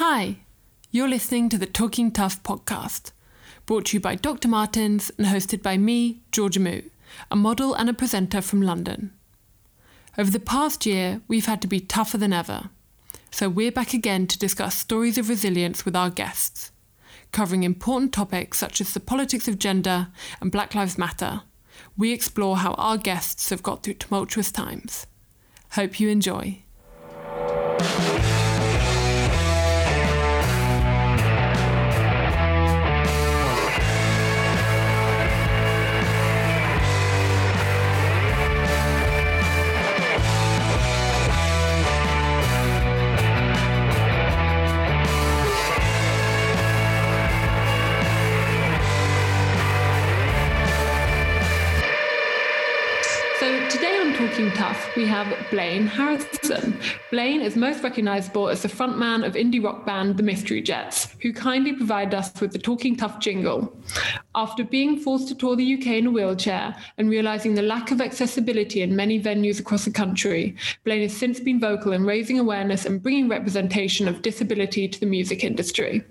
Hi, you're listening to the Talking Tough podcast, brought to you by Dr. Martens and hosted by me, Georgia Moo, a model and a presenter from London. Over the past year, we've had to be tougher than ever, so we're back again to discuss stories of resilience with our guests, covering important topics such as the politics of gender and Black Lives Matter. We explore how our guests have got through tumultuous times. Hope you enjoy. We have Blaine Harrison. Blaine is most recognizable as the frontman of indie rock band The Mystery Jets, who kindly provided us with the Talking Tough jingle. After being forced to tour the UK in a wheelchair and realizing the lack of accessibility in many venues across the country, Blaine has since been vocal in raising awareness and bringing representation of disability to the music industry.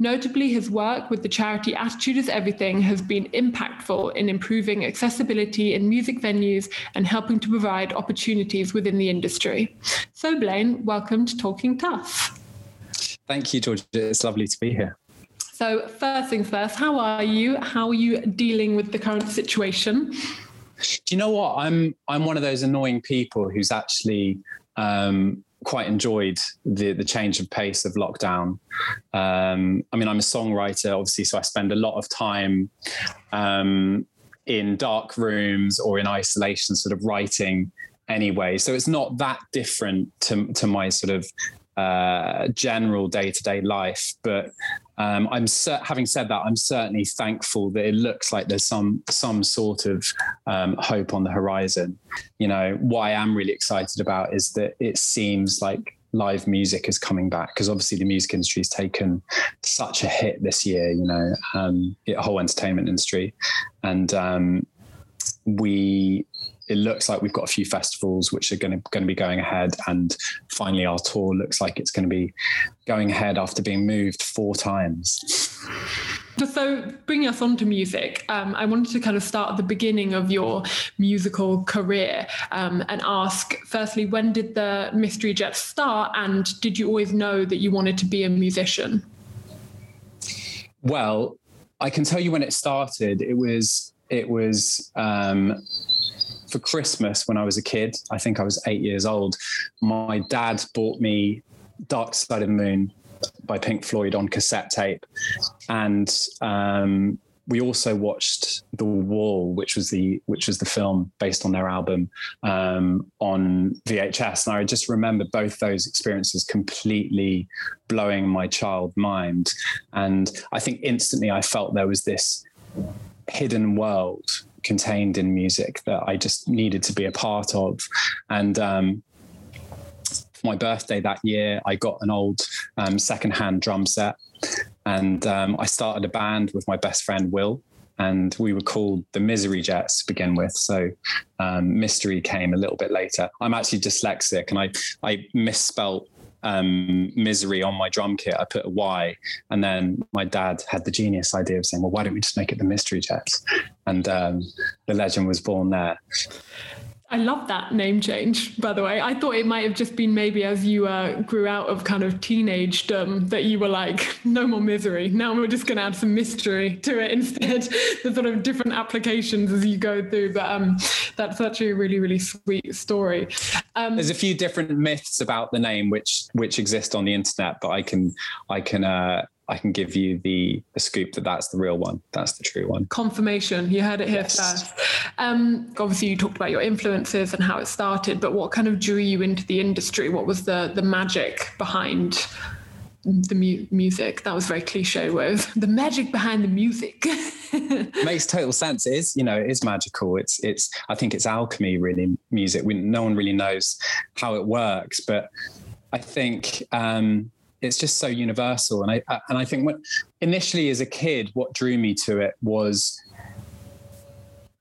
Notably, his work with the charity Attitude is Everything has been impactful in improving accessibility in music venues and helping to provide opportunities within the industry. So, Blaine, welcome to Talking Tough. Thank you, Georgia. It's lovely to be here. So, first things first, how are you? How are you dealing with the current situation? Do you know what? I'm I'm one of those annoying people who's actually um, quite enjoyed the the change of pace of lockdown. Um, I mean, I'm a songwriter, obviously, so I spend a lot of time um, in dark rooms or in isolation, sort of writing anyway. So it's not that different to to my sort of uh, general day to day life. But um, I'm cer- having said that, I'm certainly thankful that it looks like there's some some sort of um, hope on the horizon. You know, what I am really excited about is that it seems like live music is coming back because obviously the music industry has taken such a hit this year. You know, um, the whole entertainment industry, and um, we it looks like we've got a few festivals which are going to going to be going ahead, and finally our tour looks like it's going to be going ahead after being moved four times. So, bringing us on to music, um, I wanted to kind of start at the beginning of your musical career um, and ask firstly, when did the Mystery Jets start, and did you always know that you wanted to be a musician? Well, I can tell you when it started. It was it was um, for Christmas when I was a kid. I think I was eight years old. My dad bought me Dark Side of the Moon by Pink Floyd on cassette tape, and um, we also watched The Wall, which was the which was the film based on their album um, on VHS. And I just remember both those experiences completely blowing my child mind. And I think instantly I felt there was this hidden world contained in music that I just needed to be a part of. And um, for my birthday that year, I got an old um, secondhand drum set, and um, I started a band with my best friend Will. And we were called the Misery Jets to begin with. So um, mystery came a little bit later. I'm actually dyslexic, and I I misspelt um, misery on my drum kit, I put a Y. And then my dad had the genius idea of saying, well, why don't we just make it the Mystery Jets? And um, the legend was born there. I love that name change, by the way. I thought it might have just been maybe as you uh, grew out of kind of teenagedom that you were like, no more misery. Now we're just going to add some mystery to it instead. the sort of different applications as you go through. But um, that's actually a really, really sweet story. Um, There's a few different myths about the name which which exist on the internet, but I can I can uh, I can give you the, the scoop that that's the real one. That's the true one. Confirmation. You heard it here yes. first. Um, obviously, you talked about your influences and how it started, but what kind of drew you into the industry? What was the the magic behind the mu- music? That was very cliche. With the magic behind the music. Makes total sense. It is, you know, it is magical. It's, it's. I think it's alchemy, really. Music. We, no one really knows how it works, but I think. Um, it's just so universal. And I and I think what initially as a kid, what drew me to it was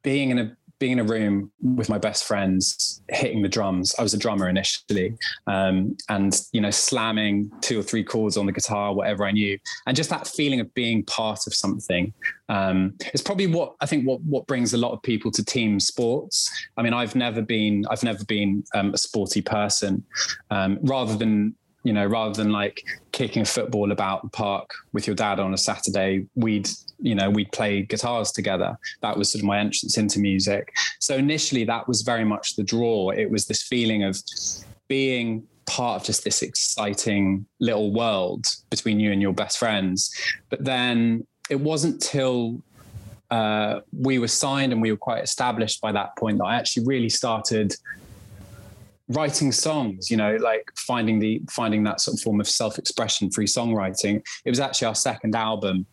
being in a being in a room with my best friends, hitting the drums. I was a drummer initially, um, and you know, slamming two or three chords on the guitar, whatever I knew, and just that feeling of being part of something. Um, it's probably what I think what what brings a lot of people to team sports. I mean, I've never been I've never been um, a sporty person. Um, rather than you know, rather than like kicking football about the park with your dad on a Saturday, we'd, you know, we'd play guitars together. That was sort of my entrance into music. So initially, that was very much the draw. It was this feeling of being part of just this exciting little world between you and your best friends. But then it wasn't till uh, we were signed and we were quite established by that point that I actually really started writing songs you know like finding the finding that sort of form of self-expression free songwriting. It was actually our second album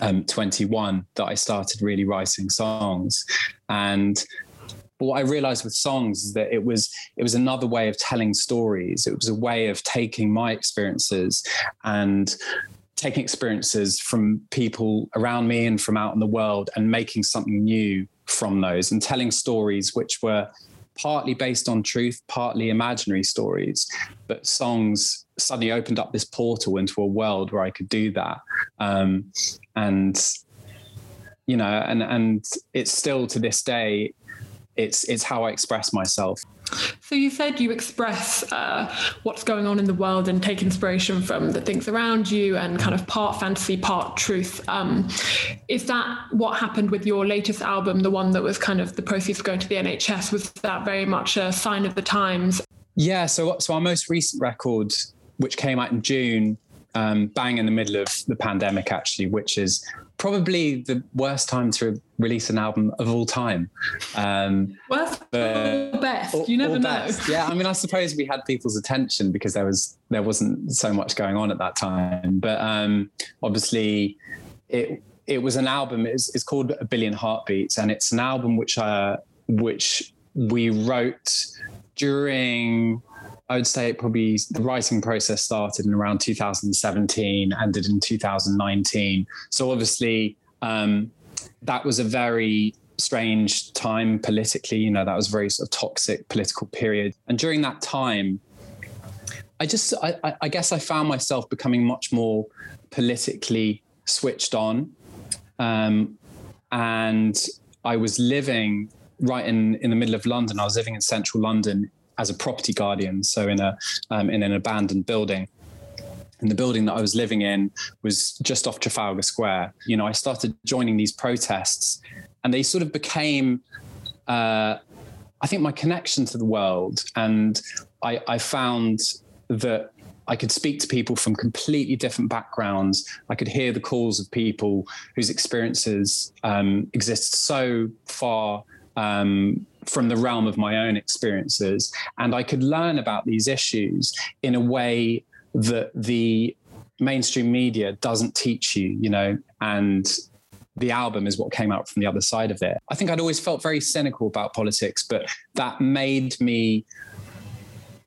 um, 21 that i started really writing songs. And what i realized with songs is that it was it was another way of telling stories. It was a way of taking my experiences and taking experiences from people around me and from out in the world and making something new from those and telling stories which were partly based on truth, partly imaginary stories. But songs suddenly opened up this portal into a world where I could do that. Um, and you know, and and it's still to this day, it's it's how I express myself. So you said you express uh, what's going on in the world and take inspiration from the things around you and kind of part fantasy, part truth. Um, is that what happened with your latest album, the one that was kind of the proceeds going to the NHS? Was that very much a sign of the times? Yeah. So so our most recent record, which came out in June, um, bang in the middle of the pandemic, actually, which is probably the worst time to release an album of all time. Um, worst or best? Or, you never know. Yeah, I mean, I suppose we had people's attention because there was there wasn't so much going on at that time. But um, obviously, it it was an album. It's, it's called A Billion Heartbeats, and it's an album which uh, which we wrote during I would say it probably the writing process started in around 2017, ended in 2019. So obviously, um, that was a very strange time politically. You know, that was a very sort of toxic political period. And during that time, I just, I, I guess I found myself becoming much more politically switched on. Um, and I was living right in, in the middle of London. I was living in central London as a property guardian, so in a um, in an abandoned building. And the building that I was living in was just off Trafalgar Square. You know, I started joining these protests, and they sort of became, uh, I think, my connection to the world. And I, I found that I could speak to people from completely different backgrounds. I could hear the calls of people whose experiences um, exist so far um, from the realm of my own experiences. And I could learn about these issues in a way that the mainstream media doesn't teach you, you know, and the album is what came out from the other side of it. I think I'd always felt very cynical about politics, but that made me,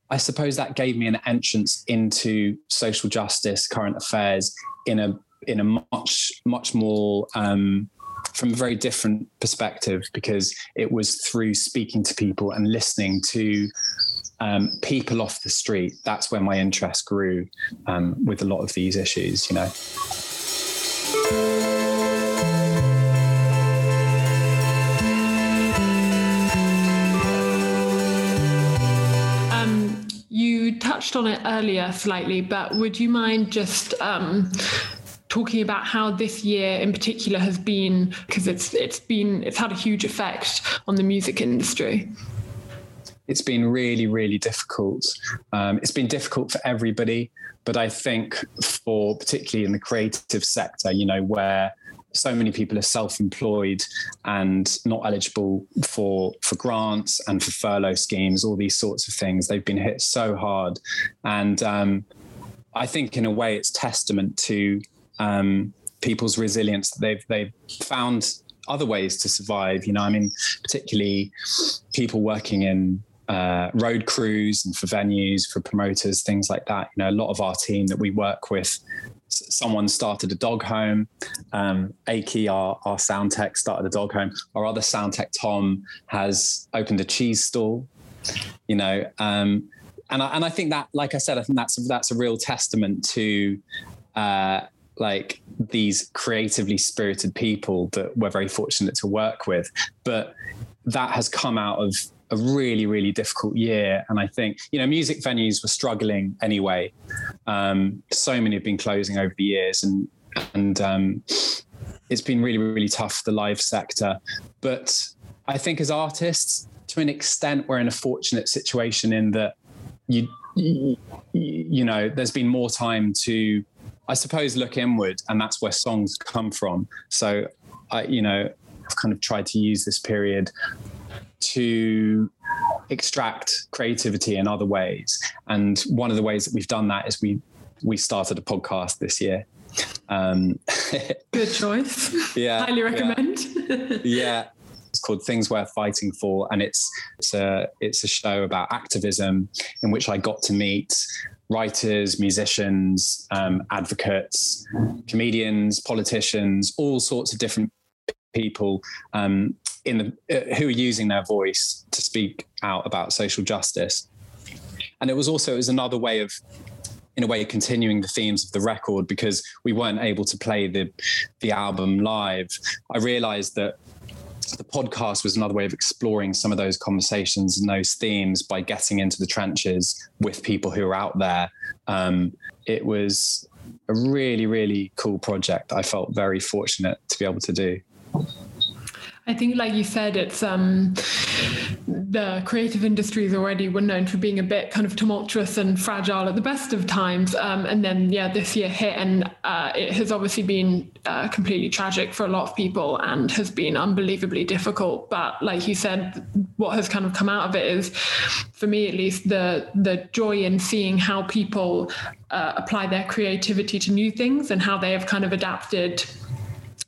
I suppose that gave me an entrance into social justice, current affairs in a in a much much more um, from a very different perspective because it was through speaking to people and listening to um, people off the street. That's where my interest grew um, with a lot of these issues, you know. Um, you touched on it earlier slightly, but would you mind just um, talking about how this year in particular has been because it's it's been it's had a huge effect on the music industry. It's been really really difficult. Um, it's been difficult for everybody but i think for particularly in the creative sector you know where so many people are self-employed and not eligible for for grants and for furlough schemes all these sorts of things they've been hit so hard. And um, i think in a way it's testament to um, people's resilience. They've they've found other ways to survive. You know, I mean, particularly people working in uh, road crews and for venues, for promoters, things like that. You know, a lot of our team that we work with someone started a dog home. Um, Aki, our, our sound tech, started a dog home. Our other sound tech, Tom, has opened a cheese stall. You know, um, and I, and I think that, like I said, I think that's that's a real testament to uh, like these creatively spirited people that we're very fortunate to work with. But that has come out of a really, really difficult year. And I think, you know, music venues were struggling anyway. Um, so many have been closing over the years and, and, um, it's been really, really tough the live sector. But I think as artists, to an extent, we're in a fortunate situation in that you, you know, there's been more time to, I suppose, look inward, and that's where songs come from. So, I, you know, I've kind of tried to use this period to extract creativity in other ways. And one of the ways that we've done that is we we started a podcast this year. Um, Good choice. Yeah, highly recommend. Yeah. yeah. It's called Things Worth Fighting For, and it's it's a it's a show about activism in which I got to meet writers, musicians, um, advocates, comedians, politicians, all sorts of different people um, in the uh, who are using their voice to speak out about social justice. And it was also it was another way of in a way continuing the themes of the record because we weren't able to play the the album live. I realized that the podcast was another way of exploring some of those conversations and those themes by getting into the trenches with people who are out there. Um, it was a really, really cool project. I felt very fortunate to be able to do. I think, like you said, it's um, the creative industries already were known for being a bit kind of tumultuous and fragile at the best of times. Um, and then, yeah, this year hit, and uh, it has obviously been uh, completely tragic for a lot of people and has been unbelievably difficult. But like you said, what has kind of come out of it is, for me at least, the the joy in seeing how people uh, apply their creativity to new things and how they have kind of adapted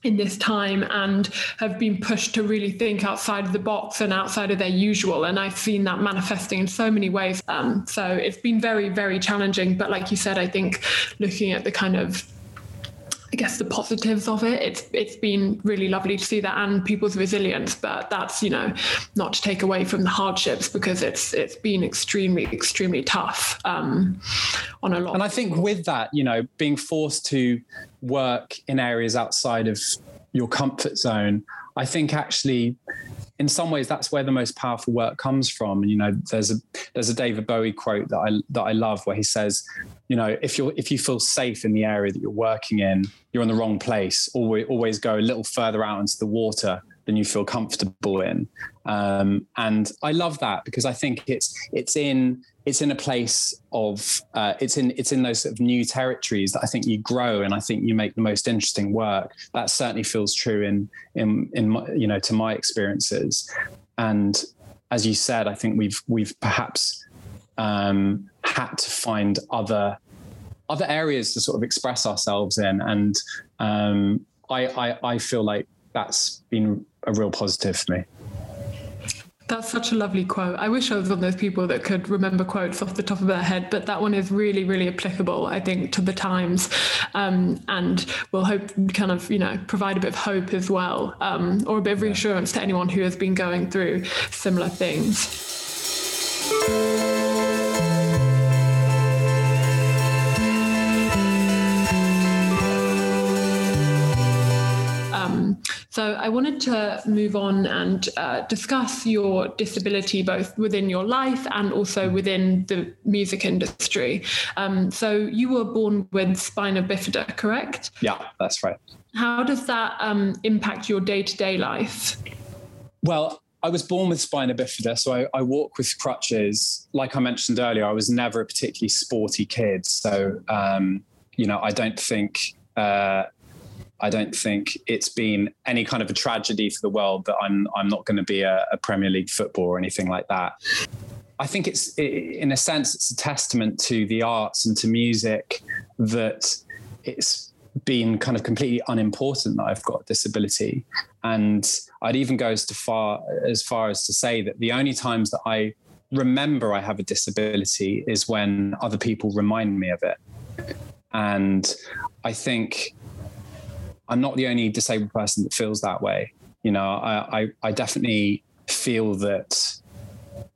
in this time and have been pushed to really think outside of the box and outside of their usual. And I've seen that manifesting in so many ways. Um, so it's been very, very challenging. But like you said, I think looking at the kind of I guess the positives of it. It's it's been really lovely to see that and people's resilience, but that's you know not to take away from the hardships because it's it's been extremely extremely tough um, on a lot. And I think with that, you know, being forced to work in areas outside of your comfort zone, I think actually in some ways that's where the most powerful work comes from. And you know there's a there's a David Bowie quote that I that I love where he says you know if you're if you feel safe in the area that you're working in you're in the wrong place. Always always go a little further out into the water than you feel comfortable in um, and I love that because I think it's it's in it's in a place of uh, it's in it's in those sort of new territories that I think you grow and I think you make the most interesting work. That certainly feels true in in in my, you know to my experiences. And as you said, I think we've we've perhaps um, had to find other other areas to sort of express ourselves in, and um, I, I I feel like that's been a real positive for me. That's such a lovely quote. I wish I was one of those people that could remember quotes off the top of their head, but that one is really, really applicable, I think, to the times, um, and will hope kind of you know provide a bit of hope as well, um, or a bit of reassurance to anyone who has been going through similar things. So I wanted to move on and uh, discuss your disability both within your life and also within the music industry. Um, so you were born with spina bifida, correct? Yeah, that's right. How does that um, impact your day to day life? Well, I was born with spina bifida, so I, I, walk with crutches. Like I mentioned earlier, I was never a particularly sporty kid. So, um, you know, I don't think uh, I don't think it's been any kind of a tragedy for the world that I'm I'm not going to be a, a Premier League football or anything like that. I think it's in a sense it's a testament to the arts and to music that it's been kind of completely unimportant that I've got a disability. And I'd even go as far as far as to say that the only times that I remember I have a disability is when other people remind me of it. And I think I'm not the only disabled person that feels that way. You know, I, I, I definitely feel that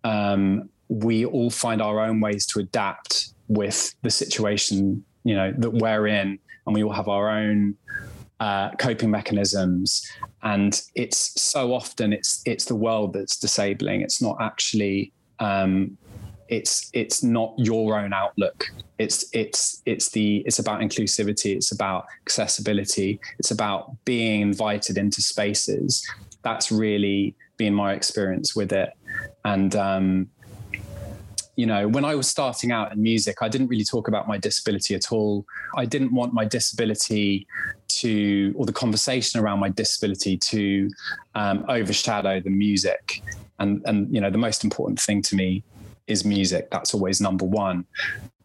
um, we all find our own ways to adapt with the situation, you know, that we're in, and we all have our own uh, coping mechanisms. And it's so often it's it's the world that's disabling. It's not actually um, it's it's not your own outlook. It's it's it's the it's about inclusivity. It's about accessibility. It's about being invited into spaces. That's really been my experience with it. And um, you know, when I was starting out in music, I didn't really talk about my disability at all. I didn't want my disability to, or the conversation around my disability to um, overshadow the music. And, and, you know, the most important thing to me is music. That's always number one.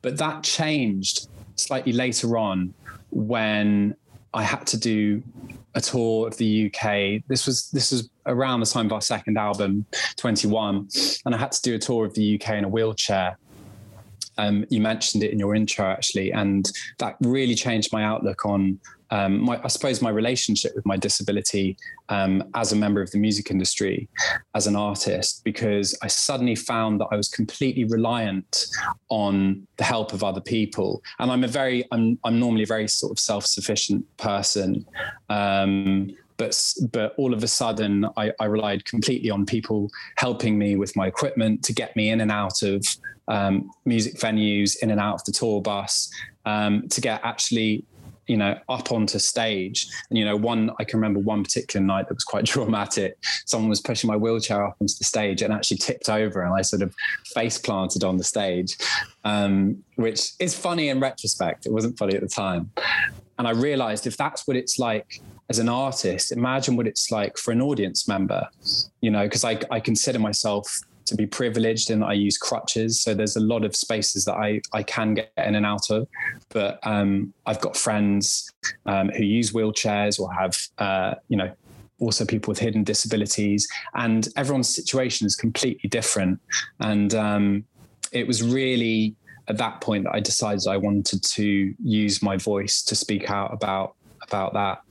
But that changed slightly later on when I had to do a tour of the UK. This was this was around the time of our second album, 21, and I had to do a tour of the UK in a wheelchair. Um, you mentioned it in your intro actually, and that really changed my outlook on um, my, I suppose my relationship with my disability um, as a member of the music industry, as an artist, because I suddenly found that I was completely reliant on the help of other people. And I'm a very, I'm, I'm normally a very sort of self-sufficient person. Um, but but all of a sudden I, I, relied completely on people helping me with my equipment to get me in and out of um, music venues, in and out of the tour bus, um, to get actually you know, up onto stage. And, you know, one, I can remember one particular night that was quite dramatic. Someone was pushing my wheelchair up onto the stage and actually tipped over and I sort of face planted on the stage, um, which is funny in retrospect. It wasn't funny at the time. And I realized if that's what it's like as an artist, imagine what it's like for an audience member, you know, because I, I consider myself to be privileged in that I use crutches. So there's a lot of spaces that I, I can get in and out of. But um, I've got friends um, who use wheelchairs or have, uh, you know, also people with hidden disabilities. And everyone's situation is completely different. And um, it was really at that point that I decided I wanted to use my voice to speak out about about that.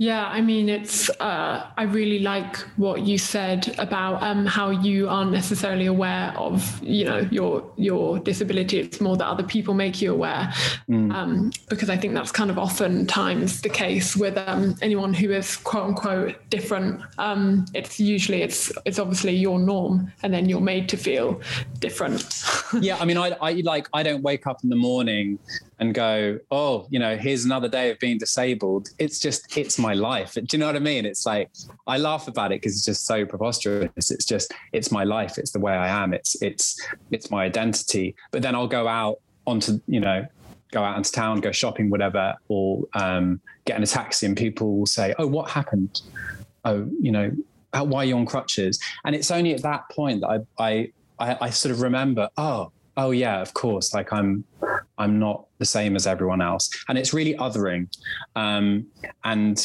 Yeah, I mean, it's. Uh, I really like what you said about um, how you aren't necessarily aware of, you know, your your disability. It's more that other people make you aware, mm. um, because I think that's kind of oftentimes the case with um, anyone who is quote unquote different. Um, it's usually it's it's obviously your norm, and then you're made to feel different. yeah, I mean, I, I like I don't wake up in the morning and go, oh, you know, here's another day of being disabled. It's just, it's my life. Do you know what I mean? It's like, I laugh about it because it's just so preposterous. It's just, it's my life. It's the way I am. It's, it's, it's my identity. But then I'll go out onto, you know, go out into town, go shopping, whatever, or um, get in a taxi and people will say, oh, what happened? Oh, you know, why are you on crutches? And it's only at that point that I, I, I, I sort of remember, oh, oh yeah, of course, like I'm I'm not the same as everyone else, and it's really othering, um, and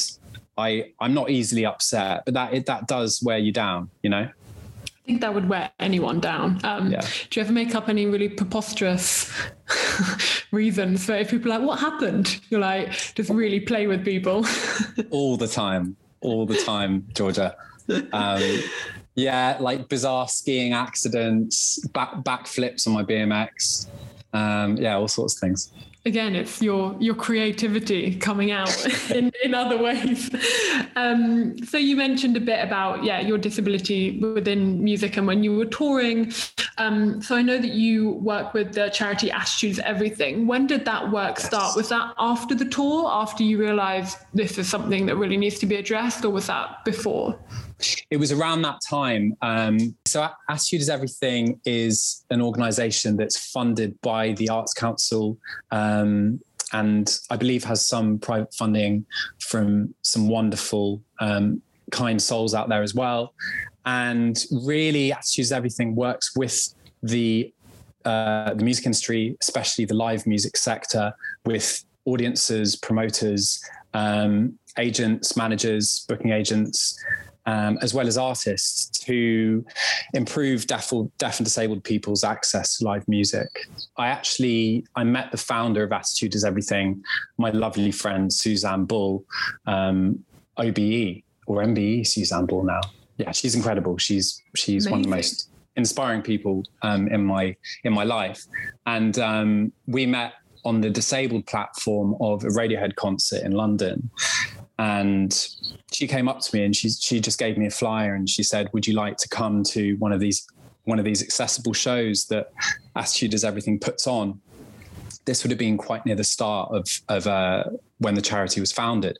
I I'm not easily upset, but that it, that does wear you down, you know. I think that would wear anyone down. Um, yeah. Do you ever make up any really preposterous reasons for if people are like, what happened? You're like, just really play with people. all the time, all the time, Georgia. Um, yeah, like bizarre skiing accidents, back backflips on my BMX. Um, yeah, all sorts of things. Again, it's your your creativity coming out in, in other ways. Um, so you mentioned a bit about yeah your disability within music and when you were touring. Um, so I know that you work with the charity Attitudes Everything. When did that work start? Was that after the tour? After you realised this is something that really needs to be addressed, or was that before? It was around that time. Um, so Attitude is Everything is an organization that's funded by the Arts Council. Um, and I believe has some private funding from some wonderful, um, kind souls out there as well. And really, Attitude is Everything works with the uh, the music industry, especially the live music sector, with audiences, promoters, um, agents, managers, booking agents, um, as well as artists to improve deaf, deaf and disabled people's access to live music. I actually I met the founder of Attitude is Everything, my lovely friend Suzanne Bull, um, OBE or MBE Suzanne Bull now. Yeah, she's incredible. She's she's Amazing. one of the most inspiring people um, in my in my life, and um, we met on the disabled platform of a Radiohead concert in London. And she came up to me and she she just gave me a flyer and she said, "Would you like to come to one of these one of these accessible shows that Attitude is Everything puts on?" This would have been quite near the start of of uh, when the charity was founded.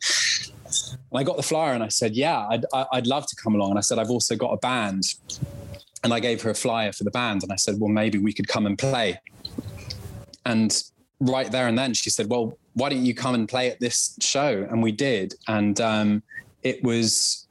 And I got the flyer and I said, "Yeah, I'd I'd love to come along." And I said, "I've also got a band." And I gave her a flyer for the band and I said, "Well, maybe we could come and play." And right there and then she said, "Well, why don't you come and play at this show?" And we did, and um, it was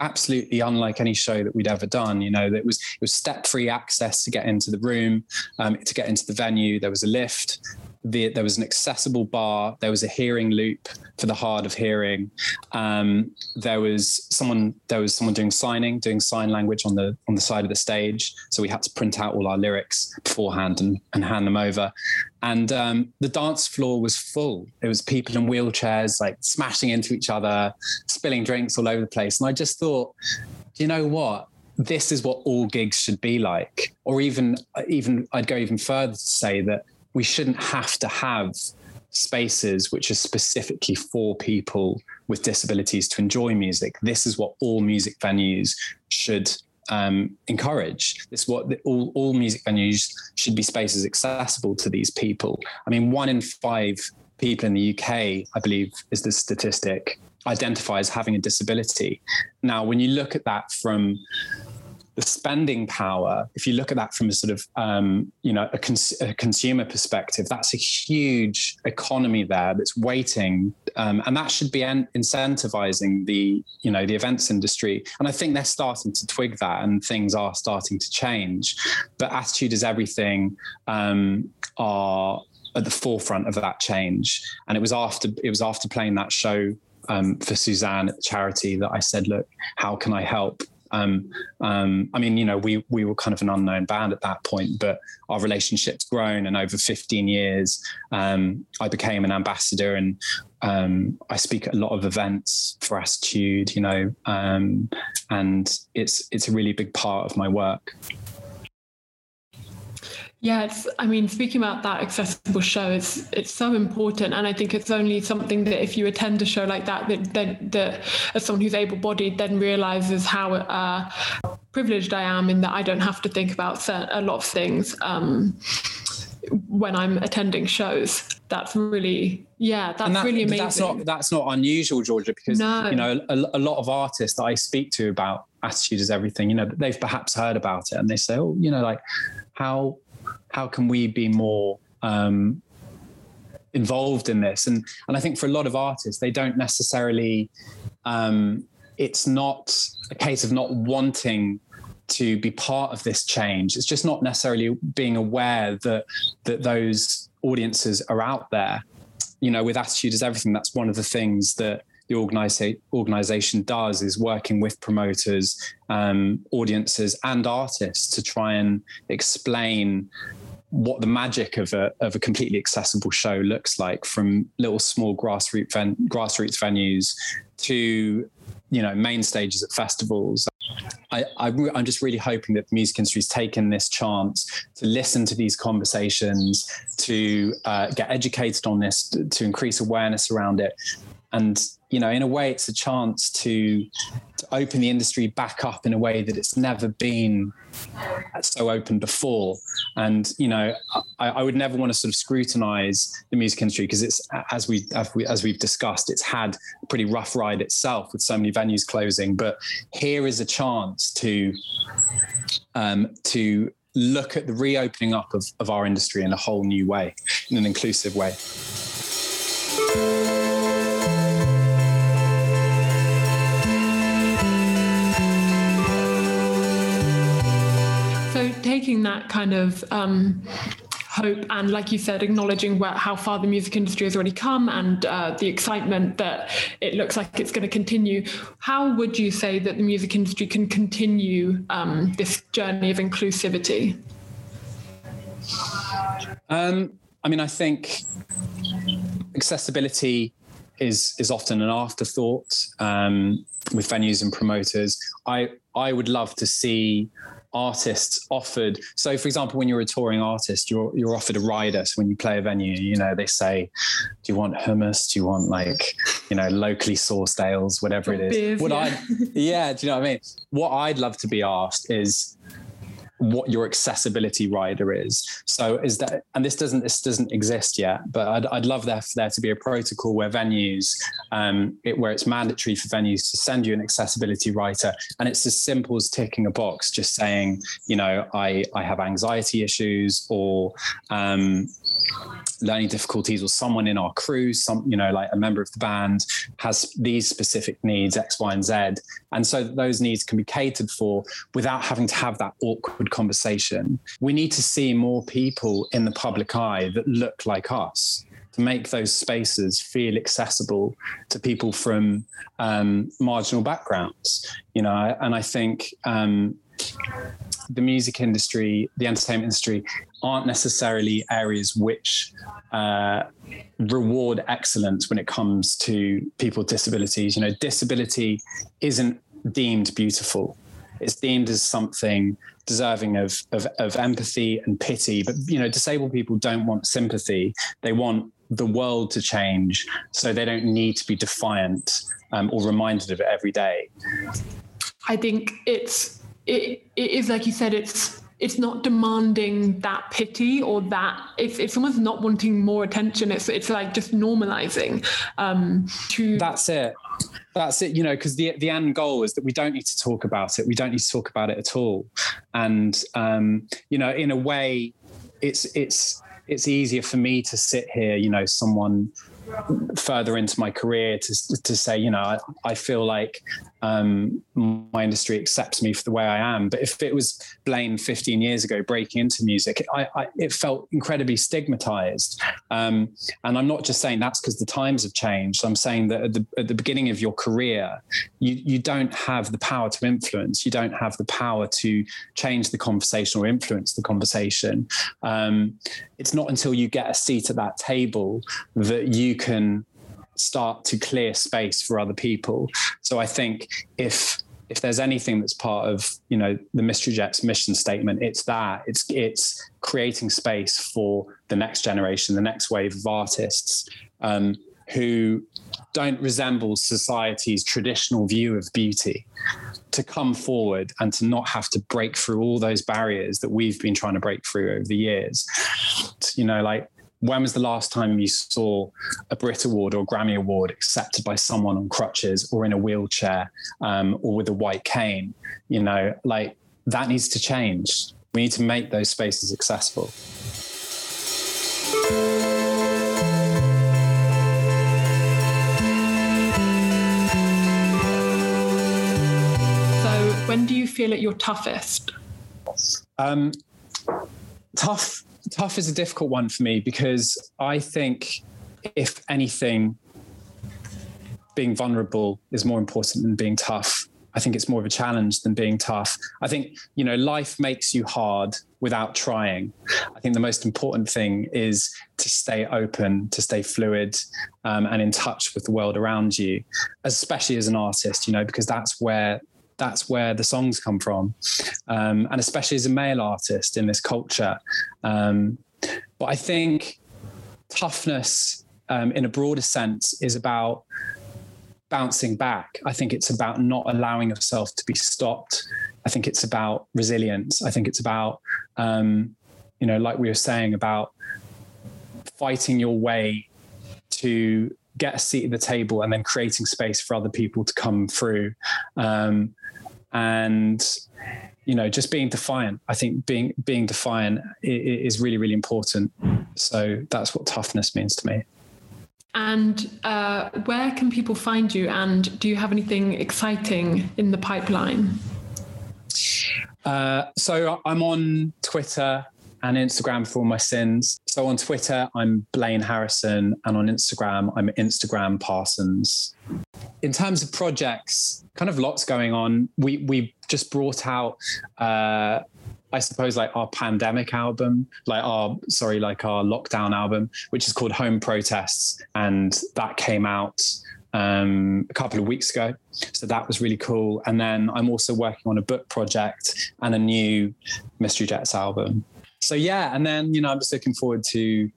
absolutely unlike any show that we'd ever done. You know, it was it was step free access to get into the room, um, to get into the venue. There was a lift the, there was an accessible bar. There was a hearing loop for the hard of hearing. Um, there was someone there was someone doing signing, doing sign language on the on the side of the stage. So we had to print out all our lyrics beforehand and, and hand them over. And um, the dance floor was full. It was people in wheelchairs like smashing into each other, spilling drinks all over the place. And I just thought, you know what? This is what all gigs should be like. Or even even I'd go even further to say that we shouldn't have to have spaces which are specifically for people with disabilities to enjoy music. This is what all music venues should um, encourage. This is what the, all, all music venues should be spaces accessible to these people. I mean, one in five people in the UK, I believe, is the statistic, identify as having a disability. Now, when you look at that from the spending power, if you look at that from a sort of um, you know a, cons- a, consumer perspective, that's a huge economy there that's waiting, um, and that should be en- incentivizing the you know the events industry. And I think they're starting to twig that, and things are starting to change. But attitude is everything. Um, are at the forefront of that change, and it was after it was after playing that show um, for Suzanne at the charity that I said, look, how can I help? Um, um, I mean, you know, we we were kind of an unknown band at that point, but our relationship's grown, and over 15 years, um, I became an ambassador, and um, I speak at a lot of events for Attitude, you know, um, and it's it's a really big part of my work. Yeah, it's, I mean, speaking about that accessible show, it's it's so important, and I think it's only something that if you attend a show like that, that that, that as someone who's able-bodied, then realizes how uh, privileged I am in that I don't have to think about a lot of things um, when I'm attending shows. That's really, yeah, that's that, really amazing. That's not that's not unusual, Georgia, because no. you know a, a lot of artists that I speak to about attitude is everything. You know, they've perhaps heard about it, and they say, oh, you know, like how how can we be more um, involved in this? And and I think for a lot of artists, they don't necessarily. Um, it's not a case of not wanting to be part of this change. It's just not necessarily being aware that that those audiences are out there. You know, with attitude is everything. That's one of the things that the organiza- organization does is working with promoters, um, audiences, and artists to try and explain what the magic of a of a completely accessible show looks like from little small grassroots ven- grassroots venues to you know main stages at festivals. I, am just really hoping that the music industry has taken this chance to listen to these conversations, to uh, get educated on this, to, to increase awareness around it, and you know, in a way, it's a chance to to open the industry back up in a way that it's never been so open before. And you know, I, I would never want to sort of scrutinize the music industry because it's as we as, we as we've discussed, it's had a pretty rough ride itself with so many venues closing. But here is a chance to um, to look at the reopening up of, of our industry in a whole new way, in an inclusive way. That kind of um, hope and, like you said, acknowledging where, how far the music industry has already come and uh, the excitement that it looks like it's going to continue. How would you say that the music industry can continue um, this journey of inclusivity? Um, I mean, I think accessibility is is often an afterthought um, with venues and promoters. I I would love to see artists offered. So, for example, when you're a touring artist, you're you're offered a rider. So when you play a venue, you know they say, "Do you want hummus? Do you want like you know locally sourced ales, whatever it is?" What yeah. I yeah, do you know what I mean? What I'd love to be asked is what your accessibility rider is. So is that, and this doesn't this doesn't exist yet, but I'd, I'd love there for there to be a protocol where venues, um, it, where it's mandatory for venues to send you an accessibility rider, and it's as simple as ticking a box, just saying, you know, I I have anxiety issues or um, learning difficulties, or someone in our crew, some you know, like a member of the band has these specific needs X, Y, and Z, and so those needs can be catered for without having to have that awkward conversation. We need to see more people in the public eye that look like us to make those spaces feel accessible to people from um, marginal backgrounds. You know, and I think um, the music industry, the entertainment industry, aren't necessarily areas which uh, reward excellence when it comes to people with disabilities. You know, disability isn't deemed beautiful. It's deemed as something deserving of, of, of empathy and pity. But you know, disabled people don't want sympathy. They want the world to change, so they don't need to be defiant um, or reminded of it every day. I think it's it, it is like you said it's it's not demanding that pity or that it's it's almost not wanting more attention it's it's like just normalizing um to That's it. That's it. You know, because the the end goal is that we don't need to talk about it. We don't need to talk about it at all. And um, you know, in a way, it's it's it's easier for me to sit here. You know, someone further into my career to to say, you know, I, I feel like um, my industry accepts me for the way I am. But if it was Blaine 15 years ago breaking into music, I, I, it felt incredibly stigmatized. Um, and I'm not just saying that's because the times have changed. I'm saying that at the, at the beginning of your career, you, you don't have the power to influence. You don't have the power to change the conversation or influence the conversation. Um, it's not until you get a seat at that table that you can start to clear space for other people. So I think if if there's anything that's part of you know the mystery jets mission statement it's that it's it's creating space for the next generation the next wave of artists um, who don't resemble society's traditional view of beauty to come forward and to not have to break through all those barriers that we've been trying to break through over the years you know like when was the last time you saw a Brit Award or Grammy Award accepted by someone on crutches or in a wheelchair um, or with a white cane? You know, like that needs to change. We need to make those spaces accessible. so when do you feel at your toughest Um, tough, tough is a difficult one for me because I think, if anything, being vulnerable is more important than being tough. I think it's more of a challenge than being tough. I think, you know, life makes you hard without trying. I think the most important thing is to stay open, to stay fluid, um, and in touch with the world around you, especially as an artist, you know, because that's where that's where the songs come from, um, and especially as a male artist in this culture. Um, but I think toughness, um, in a broader sense, is about bouncing back. I think it's about not allowing yourself to be stopped. I think it's about resilience. I think it's about, um, you know, like we were saying about fighting your way to get a seat at the table and then creating space for other people to come through. Um, and you know, just being defiant. I think being being defiant is really really important. So that's what toughness means to me. and uh, where can people find you and do you have anything exciting in the pipeline Uh, so I'm on Twitter and Instagram for all my sins. So on Twitter, I'm Blaine Harrison, and on Instagram, I'm Instagram Parsons. In terms of projects, kind of lots going on. We we just brought out. Uh, I suppose like our pandemic album, like our sorry, like our lockdown album, which is called Home Protests, and that came out um, a couple of weeks ago. So that was really cool. And then I'm also working on a book project and a new Mystery Jets album. So yeah, and then you know I'm just looking forward to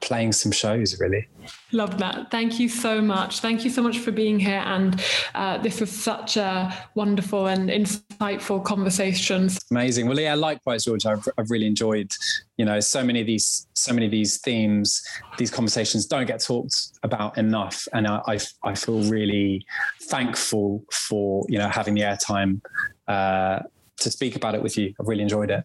playing some shows really. Love that. Thank you so much. Thank you so much for being here. And uh, this was such a wonderful and insightful conversation. Amazing. Well, yeah, likewise, George. I've, I've really enjoyed, you know, so many of these, so many of these themes, these conversations don't get talked about enough. And I, I, I feel really thankful for, you know, having the airtime uh, to speak about it with you. I've really enjoyed it.